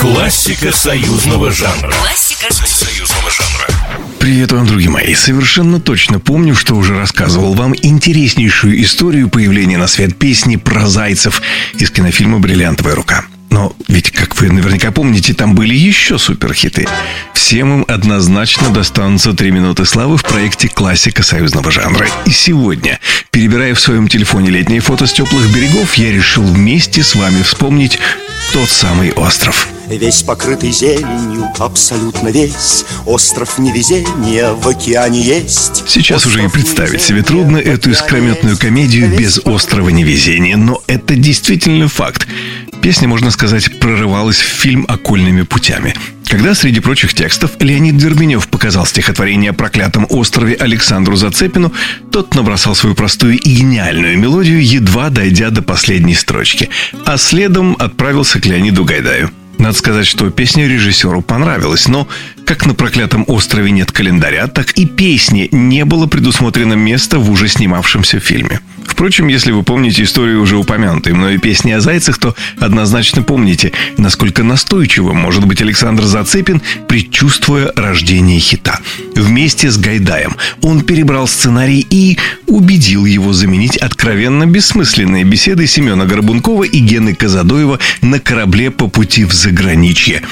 Классика союзного жанра. Классика союзного жанра. Привет вам, друзья мои. Совершенно точно помню, что уже рассказывал вам интереснейшую историю появления на свет песни про зайцев из кинофильма «Бриллиантовая рука». Но ведь, как вы наверняка помните, там были еще суперхиты. Всем им однозначно достанутся три минуты славы в проекте «Классика союзного жанра». И сегодня, перебирая в своем телефоне летние фото с теплых берегов, я решил вместе с вами вспомнить тот самый остров. Весь покрытый зеленью, абсолютно весь Остров невезения в океане есть Сейчас уже и представить себе трудно эту искрометную комедию без острова невезения, но это действительно факт. Песня, можно сказать, прорывалась в фильм окольными путями. Когда, среди прочих текстов, Леонид Дербенев показал стихотворение о проклятом острове Александру Зацепину, тот набросал свою простую и гениальную мелодию, едва дойдя до последней строчки, а следом отправился к Леониду Гайдаю. Надо сказать, что песня режиссеру понравилась, но как на проклятом острове нет календаря, так и песне не было предусмотрено место в уже снимавшемся фильме. Впрочем, если вы помните историю уже упомянутой мною песни о зайцах, то однозначно помните, насколько настойчивым может быть Александр Зацепин, предчувствуя рождение хита. Вместе с Гайдаем он перебрал сценарий и убедил его заменить откровенно бессмысленные беседы Семена Горбункова и Гены Казадоева на корабле по пути в заграничье.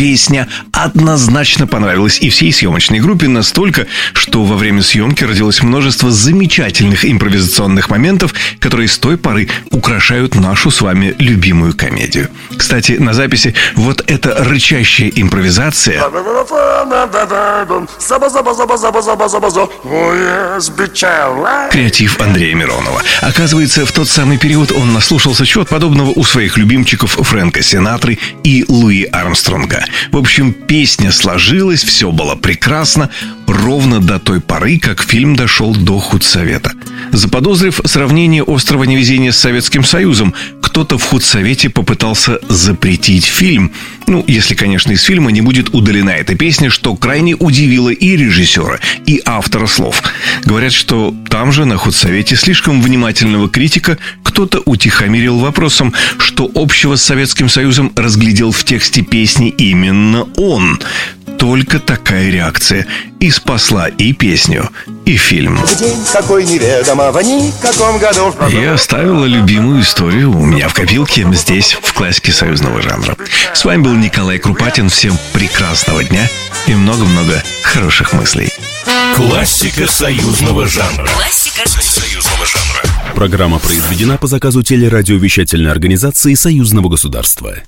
Песня однозначно понравилась и всей съемочной группе настолько, что во время съемки родилось множество замечательных импровизационных моментов, которые с той поры украшают нашу с вами любимую комедию. Кстати, на записи вот эта рычащая импровизация Креатив Андрея Миронова. Оказывается, в тот самый период он наслушался чего подобного у своих любимчиков Фрэнка Синатры и Луи Армстронга. В общем, песня сложилась, все было прекрасно, ровно до той поры, как фильм дошел до худсовета. Заподозрив сравнение острова невезения с Советским Союзом, кто-то в худсовете попытался запретить фильм. Ну, если, конечно, из фильма не будет удалена эта песня, что крайне удивило и режиссера, и автора слов. Говорят, что там же, на худсовете, слишком внимательного критика кто-то утихомирил вопросом, что общего с Советским Союзом разглядел в тексте песни именно он. Только такая реакция и спасла и песню, и фильм. Какой неведомо, в никаком году Я оставила любимую историю у меня в копилке здесь, в классике союзного жанра. С вами был Николай Крупатин. Всем прекрасного дня и много-много хороших мыслей. Классика союзного жанра. Классика союзного жанра. Программа произведена по заказу телерадиовещательной организации Союзного государства.